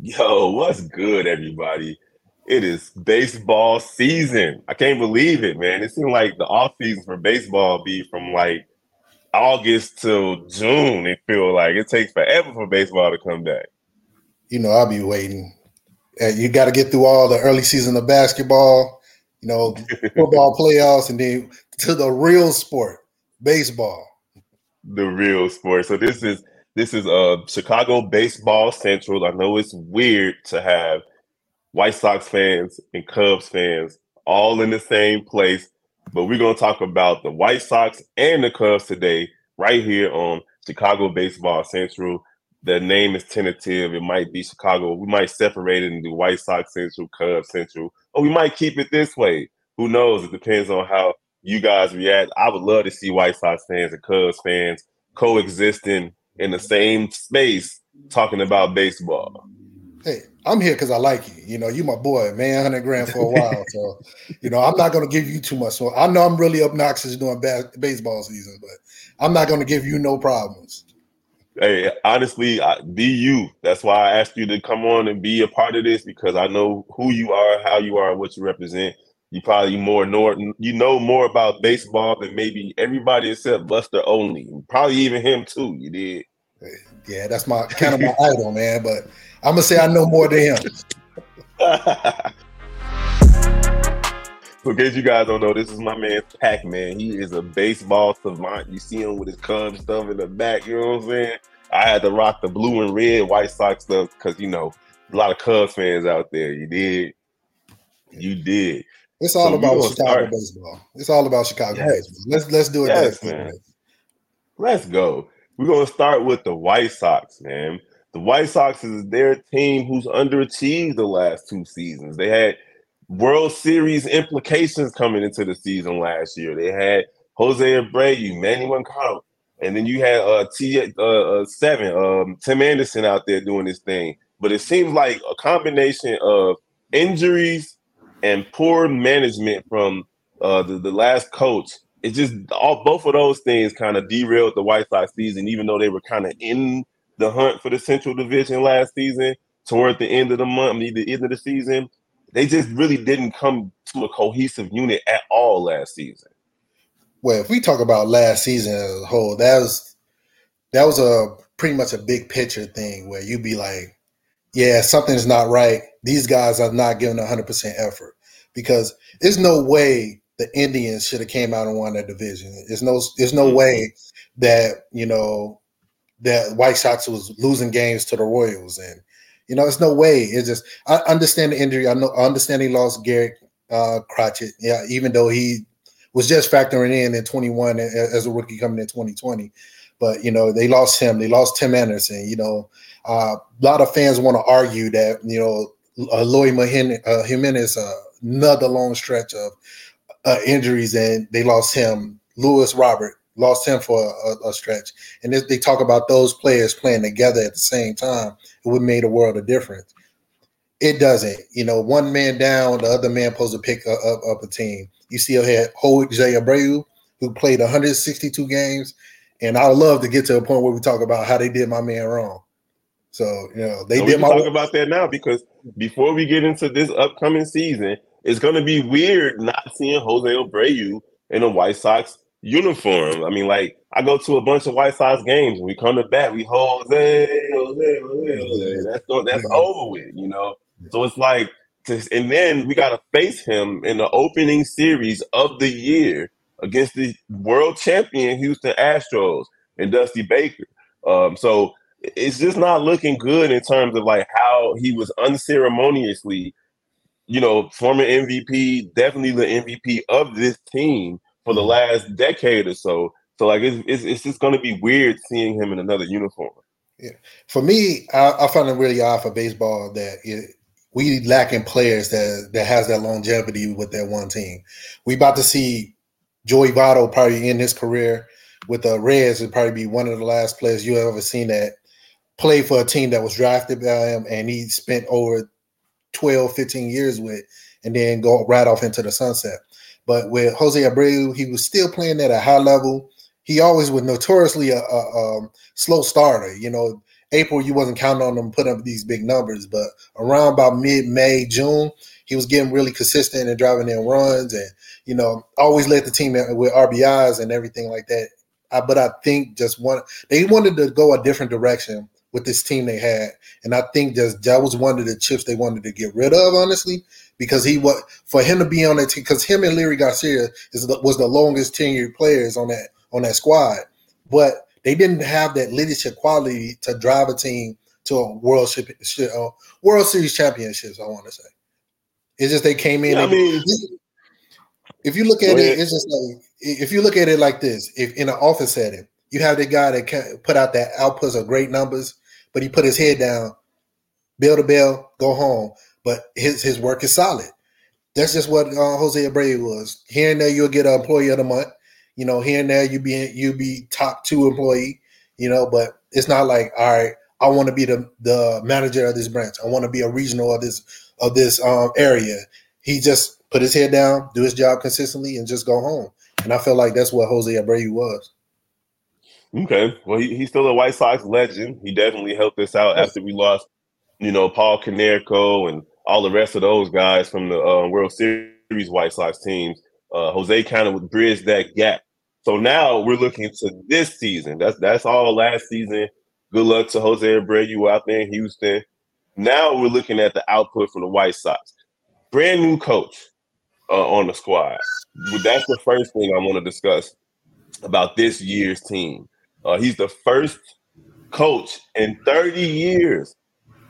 Yo, what's good, everybody? It is baseball season. I can't believe it, man. It seems like the off season for baseball be from like August till June. It feel like it takes forever for baseball to come back. You know, I'll be waiting. You got to get through all the early season of basketball, you know, football playoffs, and then to the real sport, baseball. The real sport. So this is this is uh Chicago Baseball Central. I know it's weird to have White Sox fans and Cubs fans all in the same place, but we're gonna talk about the White Sox and the Cubs today, right here on Chicago Baseball Central. The name is tentative. It might be Chicago. We might separate it into White Sox Central, Cubs Central, or we might keep it this way. Who knows? It depends on how you guys react. I would love to see White Sox fans and Cubs fans coexisting in the same space talking about baseball. Hey, I'm here because I like you. You know, you my boy, man, hundred grand for a while. so, you know, I'm not going to give you too much. So I know I'm really obnoxious doing bad baseball season, but I'm not going to give you no problems. Hey, honestly, I, be you. That's why I asked you to come on and be a part of this because I know who you are, how you are, what you represent. You probably more Norton. You know more about baseball than maybe everybody except Buster Olney. Probably even him too. You did. Yeah, that's my kind of my idol, man. But I'm gonna say I know more than him. so in case you guys don't know, this is my man Pac-Man. He is a baseball savant. You see him with his Cubs stuff in the back, you know what I'm saying? I had to rock the blue and red White Sox stuff because you know a lot of Cubs fans out there. You did. You did. It's all so about Chicago start. baseball. It's all about Chicago yes. baseball. Let's let's do it. Yes, man. Let's go. We're gonna start with the White Sox, man. The White Sox is their team who's underachieved the last two seasons. They had World Series implications coming into the season last year. They had Jose Abreu, Manny Machado, and then you had uh, T uh, uh, seven, um, Tim Anderson out there doing this thing. But it seems like a combination of injuries and poor management from uh, the, the last coach it just all both of those things kind of derailed the White Sox season, even though they were kind of in the hunt for the Central Division last season. Toward the end of the month, I mean, the end of the season, they just really didn't come to a cohesive unit at all last season. Well, if we talk about last season as a whole, that was that was a pretty much a big picture thing where you'd be like, yeah, something's not right. These guys are not giving 100% effort because there's no way the Indians should have came out and won that division. There's no there's no mm-hmm. way that you know that White Sox was losing games to the Royals, and you know it's no way. It's just I understand the injury. I know I understand he lost Garrett uh, Crochet. Yeah, even though he was just factoring in in 21 as a rookie coming in 2020. But you know they lost him. They lost Tim Anderson. You know uh, a lot of fans want to argue that you know uh, Eloy uh, Jimenez uh, another long stretch of uh, injuries, and they lost him. Luis Robert lost him for a, a stretch, and they, they talk about those players playing together at the same time. It would made a world of difference. It doesn't. You know, one man down, the other man supposed to pick up, up, up a team. You still had Jose Abreu, who played 162 games, and I would love to get to a point where we talk about how they did my man wrong. So you know they did. We my talk about that now because before we get into this upcoming season, it's going to be weird not seeing Jose Abreu in a White Sox uniform. I mean, like I go to a bunch of White Sox games, we come to bat, we Jose, Jose, Jose, Jose. That's that's over with, you know. So it's like, to, and then we got to face him in the opening series of the year against the world champion Houston Astros and Dusty Baker. Um, so it's just not looking good in terms of like how he was unceremoniously you know, former MVP, definitely the MVP of this team for the mm-hmm. last decade or so. So like it's it's, it's just going to be weird seeing him in another uniform. Yeah, for me, I, I find it really odd for baseball that it, we lacking players that that has that longevity with that one team. We about to see Joey Votto probably in his career with the Reds would probably be one of the last players you ever seen that play for a team that was drafted by him, and he spent over 12, 15 years with, and then go right off into the sunset. But with Jose Abreu, he was still playing at a high level. He always was notoriously a, a, a slow starter, you know, April, you wasn't counting on them putting up these big numbers, but around about mid May, June, he was getting really consistent and driving in runs, and you know, always led the team with RBIs and everything like that. I, but I think just one they wanted to go a different direction with this team they had, and I think just that was one of the chips they wanted to get rid of, honestly, because he was for him to be on that team because him and Leury Garcia is the, was the longest tenured players on that on that squad, but they didn't have that leadership quality to drive a team to a world ship, uh, World Series championships. I want to say it's just they came in. Yeah, I mean, if you look at it, it's just like if you look at it like this: if in an office setting, you have the guy that put out that outputs of great numbers, but he put his head down, bill to bill, go home. But his his work is solid. That's just what uh, Jose Abreu was. Here and there, you'll get an employee of the month. You know, here and there, you be you be top two employee. You know, but it's not like all right. I want to be the the manager of this branch. I want to be a regional of this of this um, area. He just put his head down, do his job consistently, and just go home. And I feel like that's what Jose Abreu was. Okay, well, he, he's still a White Sox legend. He definitely helped us out after we lost, you know, Paul Konerko and all the rest of those guys from the uh, World Series White Sox teams. Uh, Jose kind of bridged that gap. So now we're looking to this season. That's that's all last season. Good luck to Jose Abreu out there in Houston. Now we're looking at the output from the White Sox. Brand new coach uh, on the squad. That's the first thing I want to discuss about this year's team. Uh, he's the first coach in 30 years,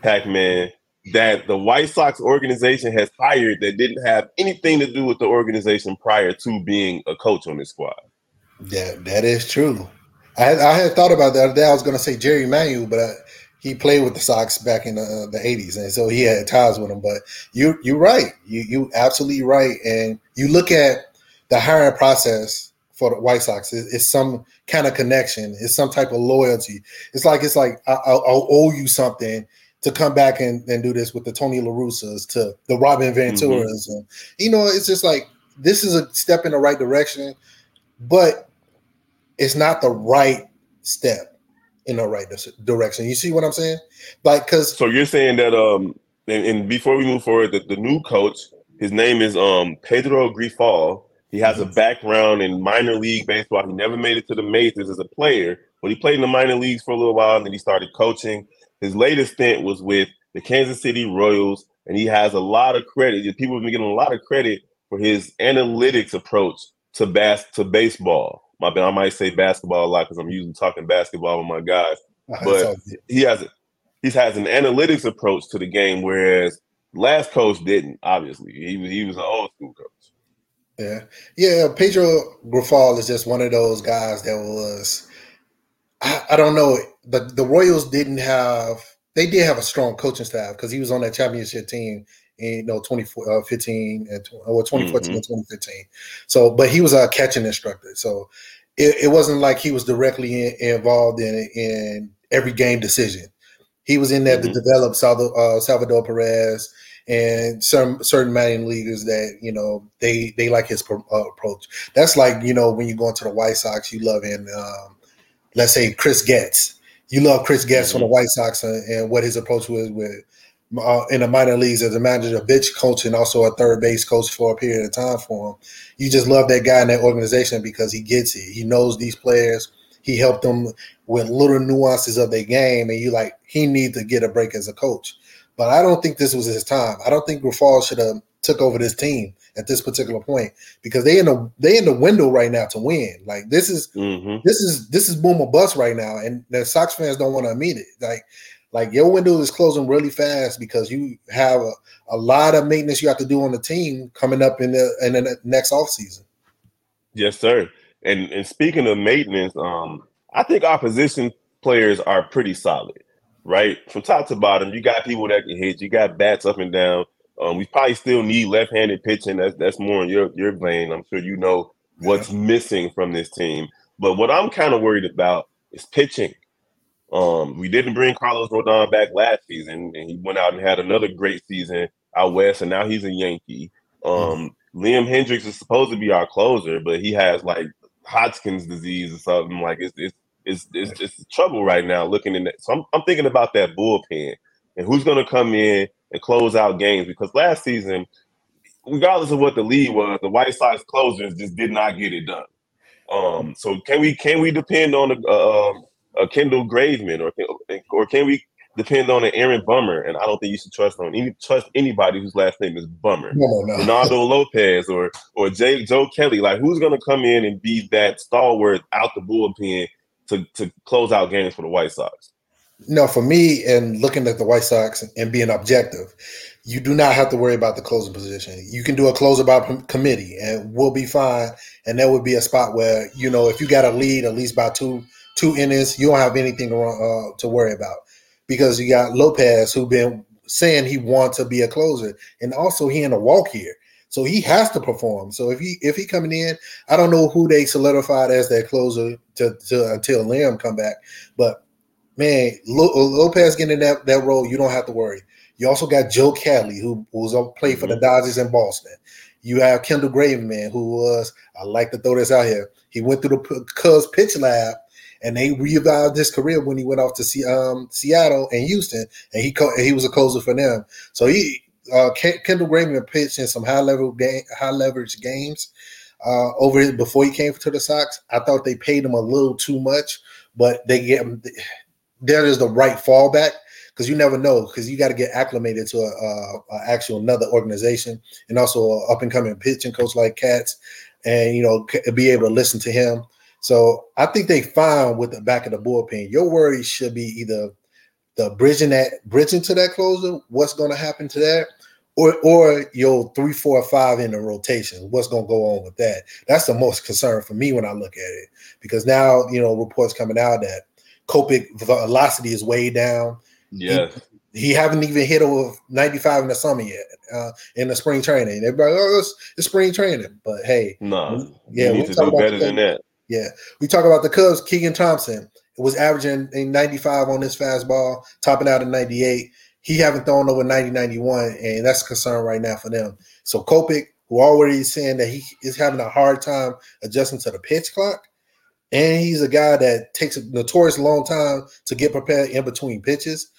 Pac Man, that the White Sox organization has hired that didn't have anything to do with the organization prior to being a coach on this squad. That that is true. I I had thought about that. I was going to say Jerry Manuel, but I, he played with the Sox back in the, the 80s, and so he had ties with them. But you you're right. You you absolutely right. And you look at the hiring process for the White Sox. It's, it's some kind of connection. It's some type of loyalty. It's like it's like I, will owe you something to come back and, and do this with the Tony La Russas to the Robin Venturas, mm-hmm. and you know, it's just like this is a step in the right direction, but it's not the right step in the right direction. You see what I'm saying? Like, because so you're saying that um, and, and before we move forward, that the new coach, his name is um Pedro Grifol. He has mm-hmm. a background in minor league baseball. He never made it to the majors as a player, but he played in the minor leagues for a little while, and then he started coaching. His latest stint was with the Kansas City Royals, and he has a lot of credit. People have been getting a lot of credit for his analytics approach to bas- to baseball my I might say basketball a lot because I'm usually talking basketball with my guys. But he has he has an analytics approach to the game, whereas last coach didn't. Obviously, he was he was an old school coach. Yeah, yeah. Pedro Grifol is just one of those guys that was. I, I don't know. The the Royals didn't have. They did have a strong coaching staff because he was on that championship team in you know 2015 uh, and or 2014 mm-hmm. and 2015. So, but he was a catching instructor, so it, it wasn't like he was directly in, involved in in every game decision. He was in there mm-hmm. to develop Salvador, uh, Salvador Perez and some certain minor leaguers that you know they they like his pro, uh, approach. That's like you know when you go into the White Sox, you love him. Um, let's say Chris Getz. You love Chris Getz mm-hmm. from the White Sox and, and, what his approach was with uh, in the minor leagues as a manager, a bench coach, and also a third base coach for a period of time for him. You just love that guy in that organization because he gets it. He knows these players. He helped them with little nuances of their game, and you like he needs to get a break as a coach. But I don't think this was his time. I don't think Grifol should have took over this team at this particular point because they in the they in the window right now to win. Like this is mm-hmm. this is this is boom or bust right now, and the Sox fans don't want to admit it. Like like your window is closing really fast because you have a, a lot of maintenance you have to do on the team coming up in the in the next off season. Yes, sir. And and speaking of maintenance, um, I think our position players are pretty solid, right? From top to bottom, you got people that can hit, you got bats up and down. Um, we probably still need left-handed pitching. That's that's more in your your vein. I'm sure you know what's yeah. missing from this team. But what I'm kind of worried about is pitching. Um, we didn't bring Carlos Rodon back last season, and he went out and had another great season out west, and now he's a Yankee. Um, mm-hmm. Liam Hendriks is supposed to be our closer, but he has like Hodgkin's disease or something. Like it's it's is is, is trouble right now. Looking in that, so I'm, I'm thinking about that bullpen and who's going to come in and close out games because last season, regardless of what the lead was, the White Sox closers just did not get it done. Um, so can we can we depend on a, a, a Kendall Graveman or or can we depend on an Aaron Bummer? And I don't think you should trust on any trust anybody whose last name is Bummer, no, no. Reynaldo Lopez or or Jay, Joe Kelly. Like who's going to come in and be that stalwart out the bullpen to to close out games for the White Sox? No, for me, and looking at the White Sox and being objective, you do not have to worry about the closing position. You can do a closeout committee, and we'll be fine. And that would be a spot where you know if you got a lead at least by two two innings, you don't have anything uh, to worry about because you got Lopez who been saying he wants to be a closer, and also he in a walk here. So he has to perform. So if he if he coming in, I don't know who they solidified as their closer to, to until Liam come back. But man, Lopez getting that that role, you don't have to worry. You also got Joe Kelly, who was a play for the mm-hmm. Dodgers in Boston. You have Kendall Graveman, who was I like to throw this out here. He went through the Cubs pitch lab and they revived his career when he went off to see um, Seattle and Houston, and he co- he was a closer for them. So he uh, Kendall Graveman pitched in some high level game, high leverage games uh, over before he came to the Sox. I thought they paid him a little too much, but they get him. There is the right fallback because you never know because you got to get acclimated to a, a, a, actual another organization and also up and coming pitching coach like Katz, and you know be able to listen to him. So I think they fine with the back of the bullpen. Your worry should be either the bridging that bridging to that closer, what's going to happen to that, or or your three, four, five in the rotation. What's going to go on with that? That's the most concern for me when I look at it because now you know reports coming out that Kopech velocity is way down. Yeah. He, he haven't even hit over 95 in the summer yet uh, in the spring training. Everybody, oh, it's, it's spring training. But hey, no, yeah, we need to do better than that. Yeah. We talk about the Cubs, Keegan Thompson was averaging a 95 on his fastball, topping out at 98. He haven't thrown over 90, 91, and that's a concern right now for them. So Kopech, who already is saying that he is having a hard time adjusting to the pitch clock, and he's a guy that takes a notorious long time to get prepared in between pitches.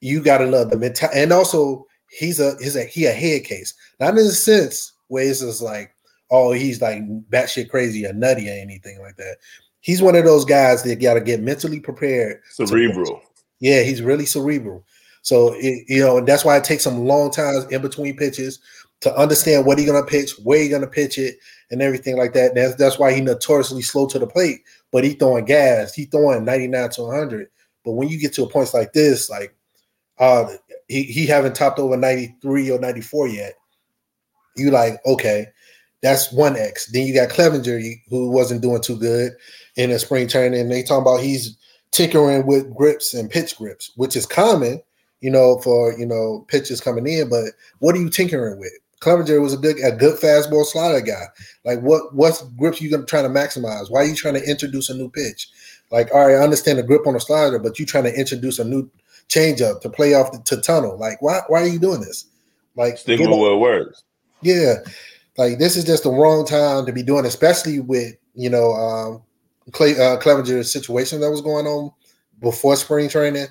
You got to love the mental, and also he's a he's a he a head case, not in the sense where it's just like oh, he's like batshit crazy or nutty or anything like that. He's one of those guys that got to get mentally prepared. Cerebral. Yeah, he's really cerebral. So it, you know, and that's why it takes some long times in between pitches to understand what he's gonna pitch, where he's gonna pitch it, and everything like that. That's that's why he notoriously slow to the plate, but he throwing gas, he throwing 99 to 100. But when you get to a point like this, like uh he, he haven't topped over 93 or 94 yet. You like, okay, that's one X. Then you got Clevinger, who wasn't doing too good in the spring training. And they talking about he's tinkering with grips and pitch grips, which is common, you know, for you know pitches coming in. But what are you tinkering with? Clevinger was a good a good fastball slider guy. Like what what grips you gonna try to maximize? Why are you trying to introduce a new pitch? Like, all right, I understand the grip on the slider, but you trying to introduce a new changeup to play off the, to tunnel. Like, why why are you doing this? Like, stick with what works. Yeah, like this is just the wrong time to be doing, especially with you know um, Clay uh, Clevinger's situation that was going on before spring training.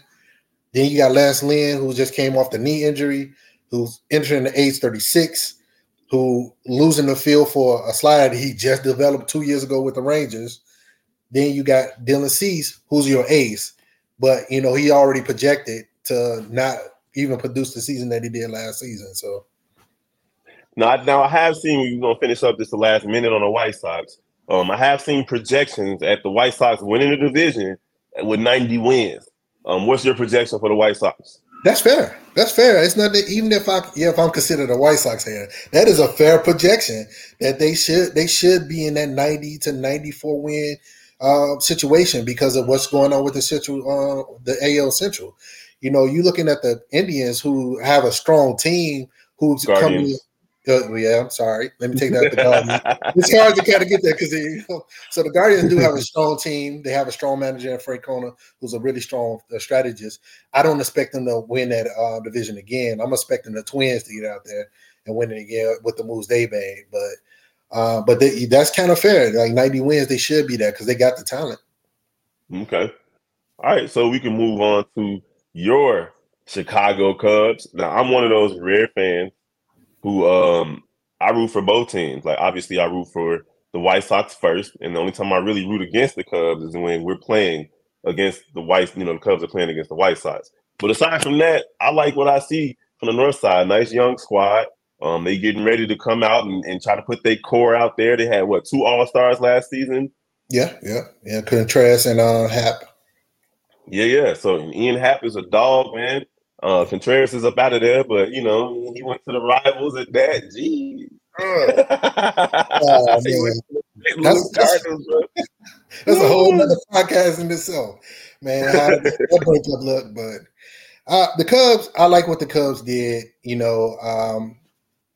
Then you got Lance Lynn, who just came off the knee injury, who's entering the age 36, who losing the field for a slide he just developed two years ago with the Rangers. Then you got Dylan Cease, who's your ace, but you know he already projected to not even produce the season that he did last season. So now, now I have seen we're gonna finish up just the last minute on the White Sox. Um, I have seen projections at the White Sox winning the division with 90 wins. Um, what's your projection for the White Sox? That's fair. That's fair. It's not that even if I yeah, if I'm considered a White Sox fan, that is a fair projection that they should they should be in that 90 to 94 win uh, situation because of what's going on with the central uh, the AL Central. You know, you're looking at the Indians who have a strong team who's Guardians. coming yeah, I'm sorry. Let me take that. The it's hard to kind of get there because you know, so the Guardians do have a strong team. They have a strong manager in Francona, who's a really strong uh, strategist. I don't expect them to win that uh, division again. I'm expecting the Twins to get out there and win it again with the moves they made. But uh, but they, that's kind of fair. Like 90 wins, they should be there because they got the talent. Okay. All right, so we can move on to your Chicago Cubs. Now, I'm one of those rare fans who um I root for both teams. Like obviously I root for the White Sox first, and the only time I really root against the Cubs is when we're playing against the White, you know, the Cubs are playing against the White Sox. But aside from that, I like what I see from the North Side. Nice young squad. Um, they getting ready to come out and, and try to put their core out there. They had what two All Stars last season. Yeah, yeah, yeah. Contreras and uh, Happ. Yeah, yeah. So Ian Happ is a dog, man. Uh, Contreras is up out of there, but you know he went to the rivals at that. Gee. oh, that's, that's, that's, a whole other podcast in itself, man. that break up look, but uh, the Cubs, I like what the Cubs did. You know, um,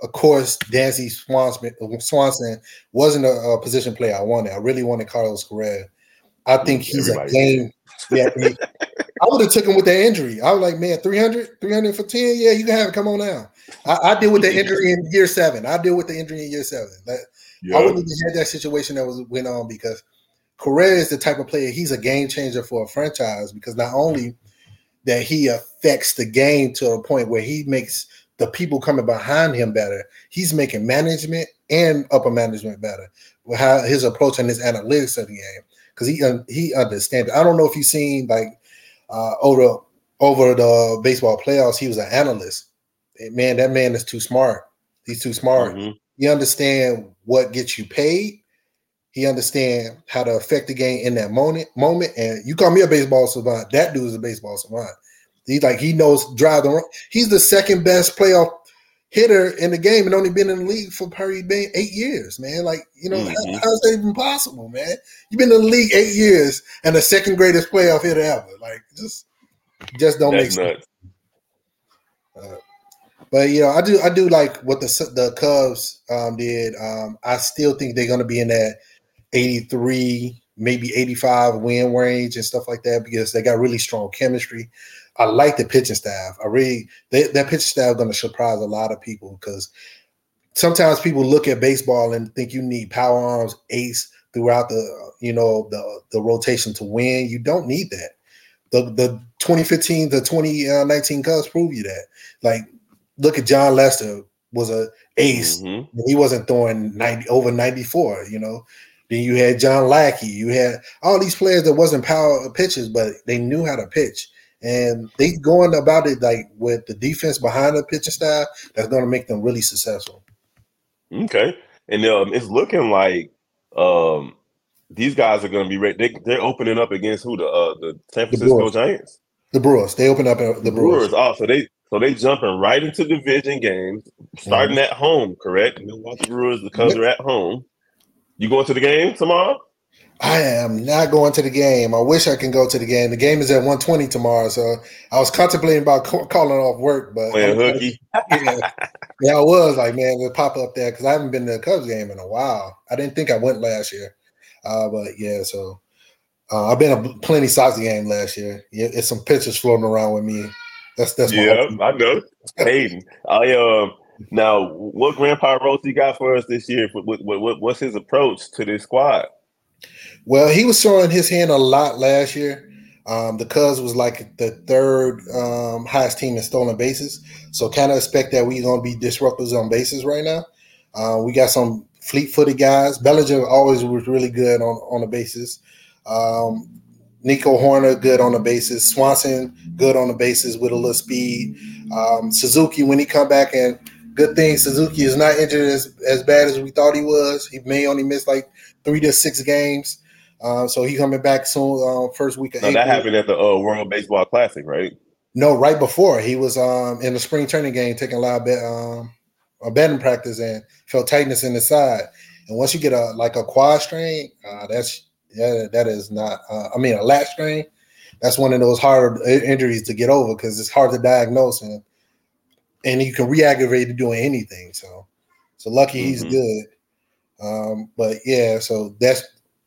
of course, Dansby Swanson, Swanson wasn't a, a, position player I wanted. I really wanted Carlos Correa. I think he's Everybody a game. Yeah, I would have took him with that injury. I was like, man, 300, 300 for 10. Yeah, you can have it. Come on now. I, I deal with the injury in year seven. I deal with the injury in year seven. That, yeah. I wouldn't even had that situation that was went on because Correa is the type of player. He's a game changer for a franchise because not only that he affects the game to a point where he makes the people coming behind him better. He's making management and upper management better. With how his approach and his analytics of the game, because he he understands. I don't know if you've seen like uh, over over the baseball playoffs, he was an analyst. Man, that man is too smart. He's too smart. Mm-hmm. He understand what gets you paid. He understand how to affect the game in that moment. Moment, and you call me a baseball savant. That dude is a baseball savant. He's like he knows drive the. He's the second best playoff hitter in the game and only been in the league for probably been eight years, man. Like, you know, mm-hmm. how, how's that even possible, man? You've been in the league eight years and the second greatest playoff hitter ever. Like, just just don't That's make sense. Uh, but you know, I do I do like what the the Cubs um, did. Um, I still think they're going to be in that 83, maybe 85 win range and stuff like that because they got really strong chemistry. I like the pitching staff. I really they, that pitching staff going to surprise a lot of people because sometimes people look at baseball and think you need power arms, ace throughout the you know the the rotation to win. You don't need that. The the 2015 the 2019 Cubs prove you that. Like look at Jon Lester was a ace. Mm-hmm. He wasn't throwing 90 over 94, you know. Then you had John Lackey. You had all these players that wasn't power pitchers, but they knew how to pitch and they going about it like with the defense behind the pitching style that's going to make them really successful. Okay, and um, it's looking like um, these guys are going to be ready. They, are opening up against who the uh, the San Francisco the Giants. The Brewers. They open up uh, the, the Brewers. Brewers. Oh, so they so they jumping right into division games, starting mm-hmm. at home. Correct. Milwaukee Brewers. The Cubs yep. are at home. You going to the game tomorrow? I am not going to the game. I wish I can go to the game. The game is at 120 tomorrow, so I was contemplating about calling off work, but playing hooky. Yeah, yeah, I was like, man, we'll pop up there because I haven't been to a Cubs game in a while. I didn't think I went last year, uh, but yeah, so uh, I've been a plenty Sox game last year. Yeah, it's some pictures floating around with me. That's that's yeah, I know. Hayden, I um. Now, what Grandpa Rossy got for us this year? What, what, what, what's his approach to this squad? Well, he was showing his hand a lot last year. Um, the Cubs was like the third um, highest team in stolen bases, so kind of expect that we're going to be disruptors on bases right now. Uh, we got some fleet-footed guys. Bellinger always was really good on on the bases. Um, Nico Hoerner good on the bases. Swanson good on the bases with a little speed. Um, Suzuki when he come back and good thing Suzuki is not injured as, as bad as we thought he was. He may only miss like three to six games. Uh, so he coming back soon, uh, first week of no, April. That happened at the uh, World Baseball Classic, right? No, right before he was um, in the spring training game taking a lot of bet, um, a betting practice and felt tightness in the side. And once you get a like a quad strain, uh, that's yeah, that is not. Uh, I mean, a lat strain. That's one of those hard injuries to get over because it's hard to diagnose and and you can re-aggravate doing anything. So, so lucky he's mm-hmm. good. Um, but yeah, so that's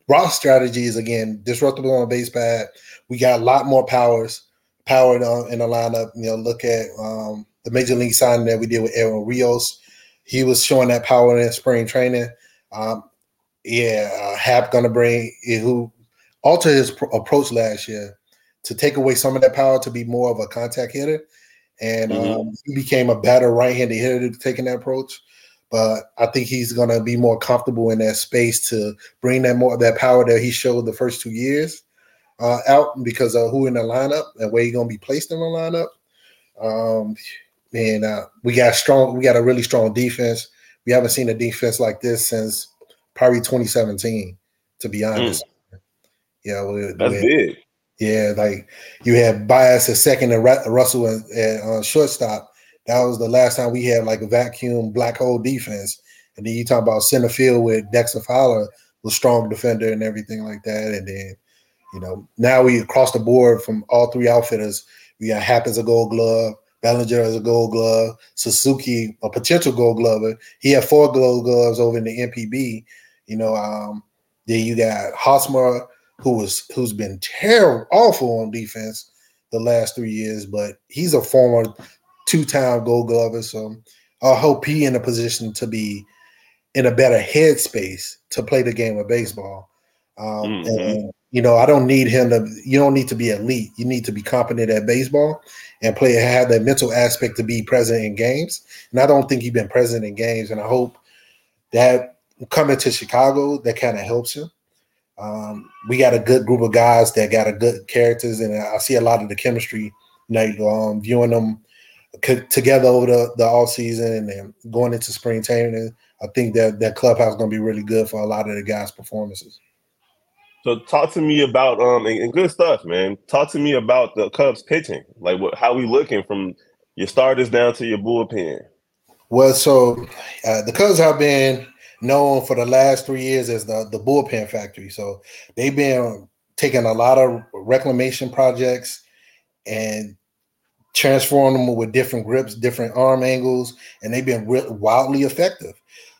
Ross strategy is again disruptible on a base pad. We got a lot more powers, power in the lineup. You know, look at um, the major league signing that we did with Aaron Rios. He was showing that power in spring training. Um, yeah, uh, Happ gonna bring who alter his pro- approach last year to take away some of that power to be more of a contact hitter, and Mhm. um, he became a better right-handed hitter taking that approach. But I think he's going to be more comfortable in that space to bring that more that power that he showed the first two years uh, out because of who in the lineup and where he's going to be placed in the lineup. Um, and uh, we got strong. We got a really strong defense. We haven't seen a defense like this since probably 2017. To be honest, yeah, we, That's we- big. yeah, like you had Baez at second and Russell at, at uh, shortstop. That was the last time we had like a vacuum black hole defense. And then you talk about center field with Dexter Fowler, was strong defender and everything like that. And then, you know, now we across the board from all three outfitters. We got as a Gold Glove, Bellinger as a Gold Glove, Suzuki a potential Gold Glover. He had four Gold Gloves over in the NPB. You know, um, then you got Hosmer who was who's been terrible, awful on defense the last three years, but he's a former two-time Gold Glover, so I hope he in a position to be in a better headspace to play the game of baseball. Um, Mhm. And you know, I don't need him to. You don't need to be elite. You need to be competent at baseball and play have that mental aspect to be present in games. And I don't think he's been present in games, and I hope that coming to Chicago that kind of helps him. Um, we got a good group of guys that got a good characters, and I see a lot of the chemistry. Like um, viewing them together over the the all season and going into spring training, I think that that clubhouse is going to be really good for a lot of the guys' performances. So talk to me about um and, and good stuff, man. Talk to me about the Cubs pitching. Like what how we looking from your starters down to your bullpen. Well, so uh, the Cubs have been known for the last three years as the the bullpen factory. So they've been taking a lot of reclamation projects and transforming them with different grips, different arm angles, and they've been wildly effective.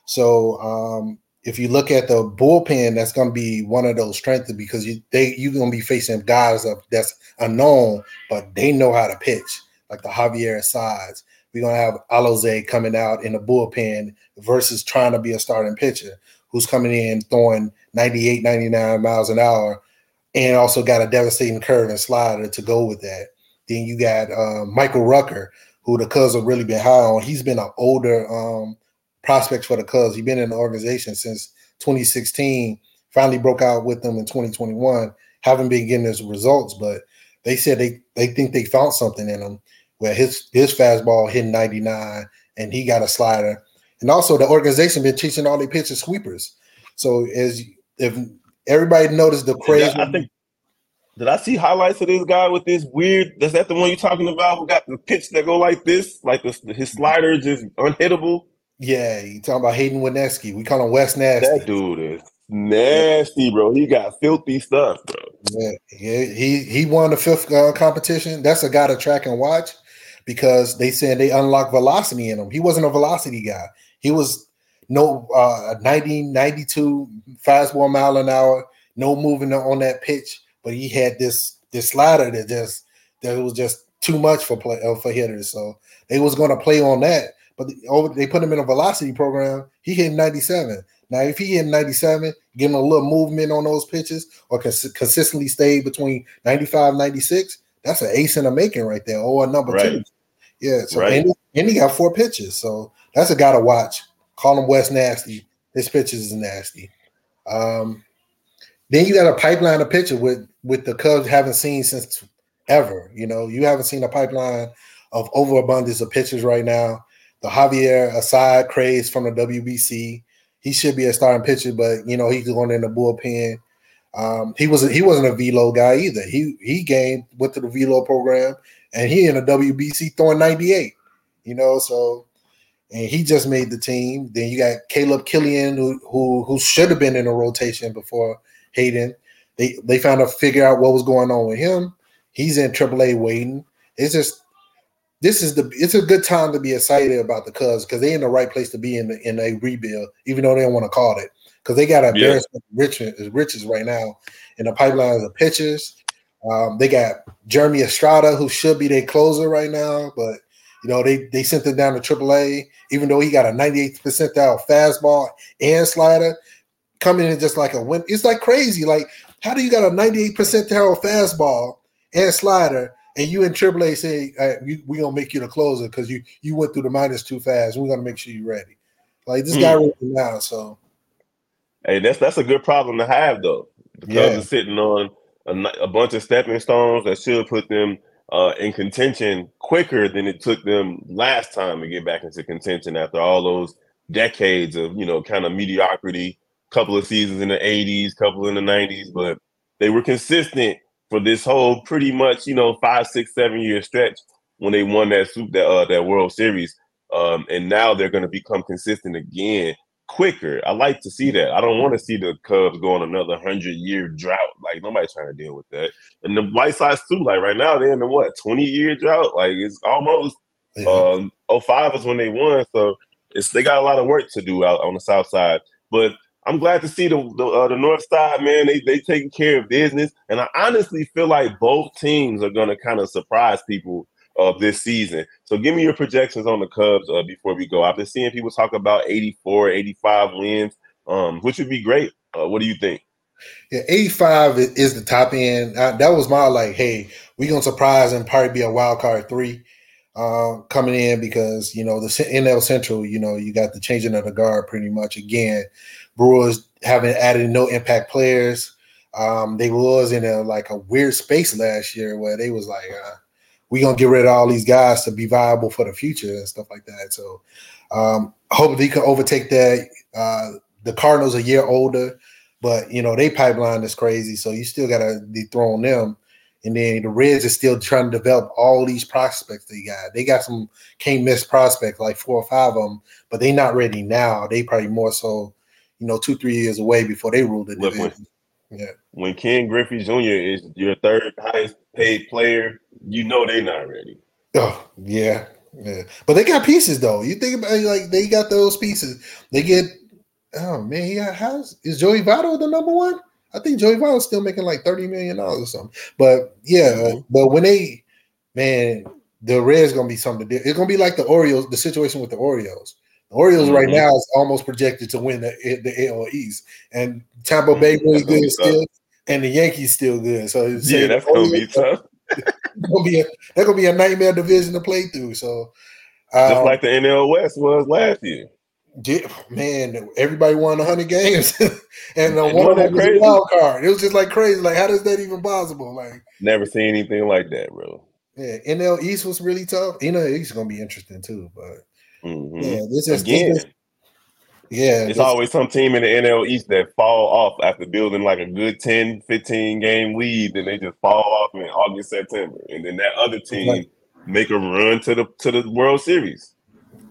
So um, if you look at the bullpen, that's going to be one of those strengths because you they you're going to be facing guys that's unknown, but they know how to pitch, like the Javier sides. We're gonna have Alzolay coming out in the bullpen versus trying to be a starting pitcher who's coming in throwing 98, 99 miles an hour and also got a devastating curve and slider to go with that. Then you got uh, Michael Rucker, who the Cubs have really been high on. He's been an older um, prospect for the Cubs. He's been in the organization since 2016. Finally broke out with them in 2021. Haven't been getting his results, but they said they they think they found something in him where his his fastball hit 99 and he got a slider. And also the organization been teaching all their pitchers sweepers. So as if everybody noticed the crazy I think did I see highlights of this guy with this weird? Is that the one you're talking about? Who got the pitch that go like this, like this, his slider is just unhittable? yeah, you talking about Hayden Wesneski. We call him West Nasty. That dude is nasty, bro. He got filthy stuff, bro. Yeah, yeah, he he won the fifth uh, competition. That's a guy to track and watch because they said they unlocked velocity in him. He wasn't a velocity guy. He was no uh 90 92 fastball mile an hour, no moving on that pitch, but he had this this slider that just that was just too much for play uh, for hitters. So they was going to play on that, but the, over, they put him in a velocity program. He hit 97. Now, if he hit 97, give him a little movement on those pitches or cons- consistently stay between 95 96, that's an ace in the making right there, or a number Right. two. Yeah, so Right. and, he- and he got four pitches, so that's a guy to watch. Call him West Nasty. His pitches is nasty. Um, then you got a pipeline of pitcher with with the Cubs haven't seen since ever. You know, you haven't seen a pipeline of overabundance of pitchers right now. The Javier Assad craze from the WBC. He should be a starting pitcher, but you know he's going in the bullpen. Um, he wasn't he wasn't a velo guy either. He he gained went to the velo program and he in the WBC throwing 98. You know, so and he just made the team. Then you got Caleb Kilian who who, who should have been in the rotation before Hayden. They they found to figure out what was going on with him. He's in AAA waiting. It's just this is the it's a good time to be excited about the Cubs because they're in the right place to be in the, in a rebuild, even though they don't want to call it because they got a Yeah. embarrassment riches riches right now in the pipelines of pitchers. Um, they got Jeremy Estrada who should be their closer right now, but you know they they sent him down to AAA, even though he got a 98th percentile fastball and slider coming in just like a win. It's like crazy. Like How do you got a 98 percentile fastball and slider, and you in AAA say right, we we gonna make you the closer because you you went through the minors too fast. We're gonna make sure you're ready. Like this mm. guy ready now, so. Hey, that's that's a good problem to have though. The Cubs yeah. are sitting on a, a, bunch of stepping stones that should put them uh, in contention quicker than it took them last time to get back into contention after all those decades of you know kind of mediocrity. Couple of seasons in the '80s, couple in the '90s, but they were consistent for this whole pretty much you know five, six, seven year stretch when they won that soup that uh, that World Series. Um, and now they're going to become consistent again quicker. I like to see that. I don't want to see the Cubs go on another hundred year drought. Like nobody's trying to deal with that. And the White Sox too. Like right now they're in the what twenty year drought. Like it's almost yeah. um 05 is when they won. So it's they got a lot of work to do out on the South Side. But I'm glad to see the the, uh, the North Side man. They they taking care of business, and I honestly feel like both teams are going to kind of surprise people of this season. So give me your projections on the Cubs uh, before we go. I've been seeing people talk about 84, 85 wins, um, which would be great. Uh, what do you think? Yeah, 85 is the top end. I, that was my like, hey, we're gonna surprise and probably be a wild card three uh, coming in because you know the NL Central, you know, you got the changing of the guard pretty much again. Brewers haven't added no impact players. Um, they was in a like a weird space last year where they was like, uh, we gonna get rid of all these guys to be viable for the future and stuff like that. So um, hopefully he can overtake that. Uh, the Cardinals a year older, but you know they pipeline is crazy, so you still gotta dethrone them. And then the Reds are still trying to develop all these prospects they got. They got some can't miss prospects, like four or five of them, but they not ready now. They probably more so, you know, two three years away before they rule the division. Yeah. When Ken Griffey Jr. is your third highest paid player, you know they're not ready. Oh, yeah. Yeah. But they got pieces though. You think about it, like they got those pieces. They get oh man, yeah, how's is Joey Votto the number one? I think Joey Votto's still making like 30 million dollars or something. But yeah, mm-hmm. but when they man, the Reds gonna be something. It's gonna be like the Orioles, the situation with the Orioles. The Orioles mm-hmm. right now is almost projected to win the, the AL East, and Tampa Bay mm-hmm. really good still, and the Yankees still good. So yeah, that's gonna be tough. gonna be a, that's gonna be a nightmare division to play through. So um, just like the NL West was last year. man, everybody won 100 games, and the one that was a wild card. It was just like crazy. Like, how does that even possible? Like, never seen anything like that, bro. Yeah, NL East was really tough. NL East is gonna be interesting too, but Mm-hmm. Yeah, this is again. This, yeah, it's always some team in the NL East that fall off after building like a good 10, 15 game lead, and they just fall off in August, September, and then that other team right. make a run to the to the World Series.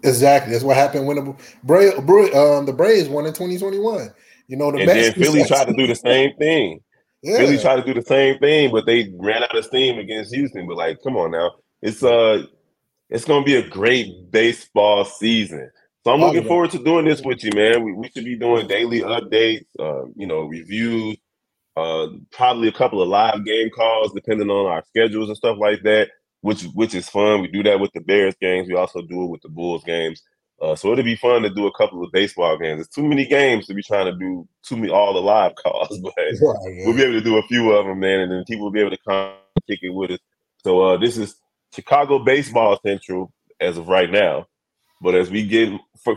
Exactly, that's what happened when the Bra- Bra- um, the Braves won in twenty twenty one. You know, the and then Philly tried to do the same thing. Yeah. Philly tried to do the same thing, but they ran out of steam against Houston. But like, come on now, it's uh it's going to be a great baseball season. So I'm looking forward to doing this with you, man. We, we should be doing daily updates, uh, you know, reviews, uh, probably a couple of live game calls, depending on our schedules and stuff like that, which which is fun. We do that with the Bears games. We also do it with the Bulls games. Uh, so it'll be fun to do a couple of baseball games. It's too many games to be trying to do too many all the live calls, but right, we'll be able to do a few of them, man, and then people will be able to come kick it with us. So uh, this is Chicago baseball central as of right now. But as we get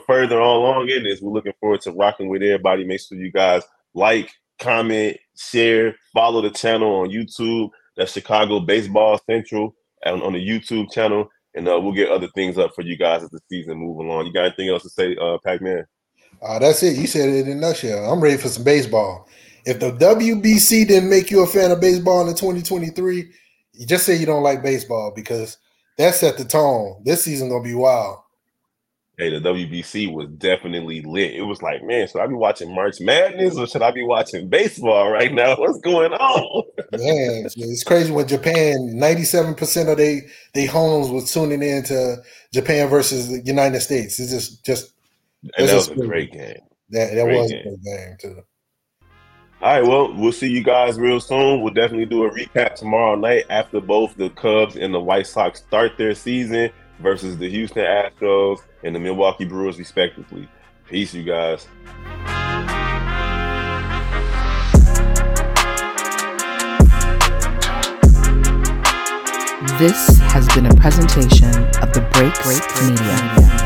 further along in this, we're looking forward to rocking with everybody. Make sure you guys like, comment, share, follow the channel on YouTube. That's Chicago Baseball Central and on the YouTube channel. And uh, we'll get other things up for you guys as the season move along. You got anything else to say, uh, Pac Man? Uh, that's it. You said it in a nutshell. I'm ready for some baseball. If the WBC didn't make you a fan of baseball in 2023, you just say you don't like baseball because that set the tone. This season gonna be wild. Hey, the WBC was definitely lit. It was like, man, should I be watching March Madness or should I be watching baseball right now? What's going on? man, it's crazy when Japan, 97% of they they homes was tuning in to Japan versus the United States. It's just just that was a great game. That that great was game. a great game too. All right, well, we'll see you guys real soon. We'll definitely do a recap tomorrow night after both the Cubs and the White Sox start their season versus the Houston Astros and the Milwaukee Brewers, respectively. Peace, you guys. This has been a presentation of the Break Break Media.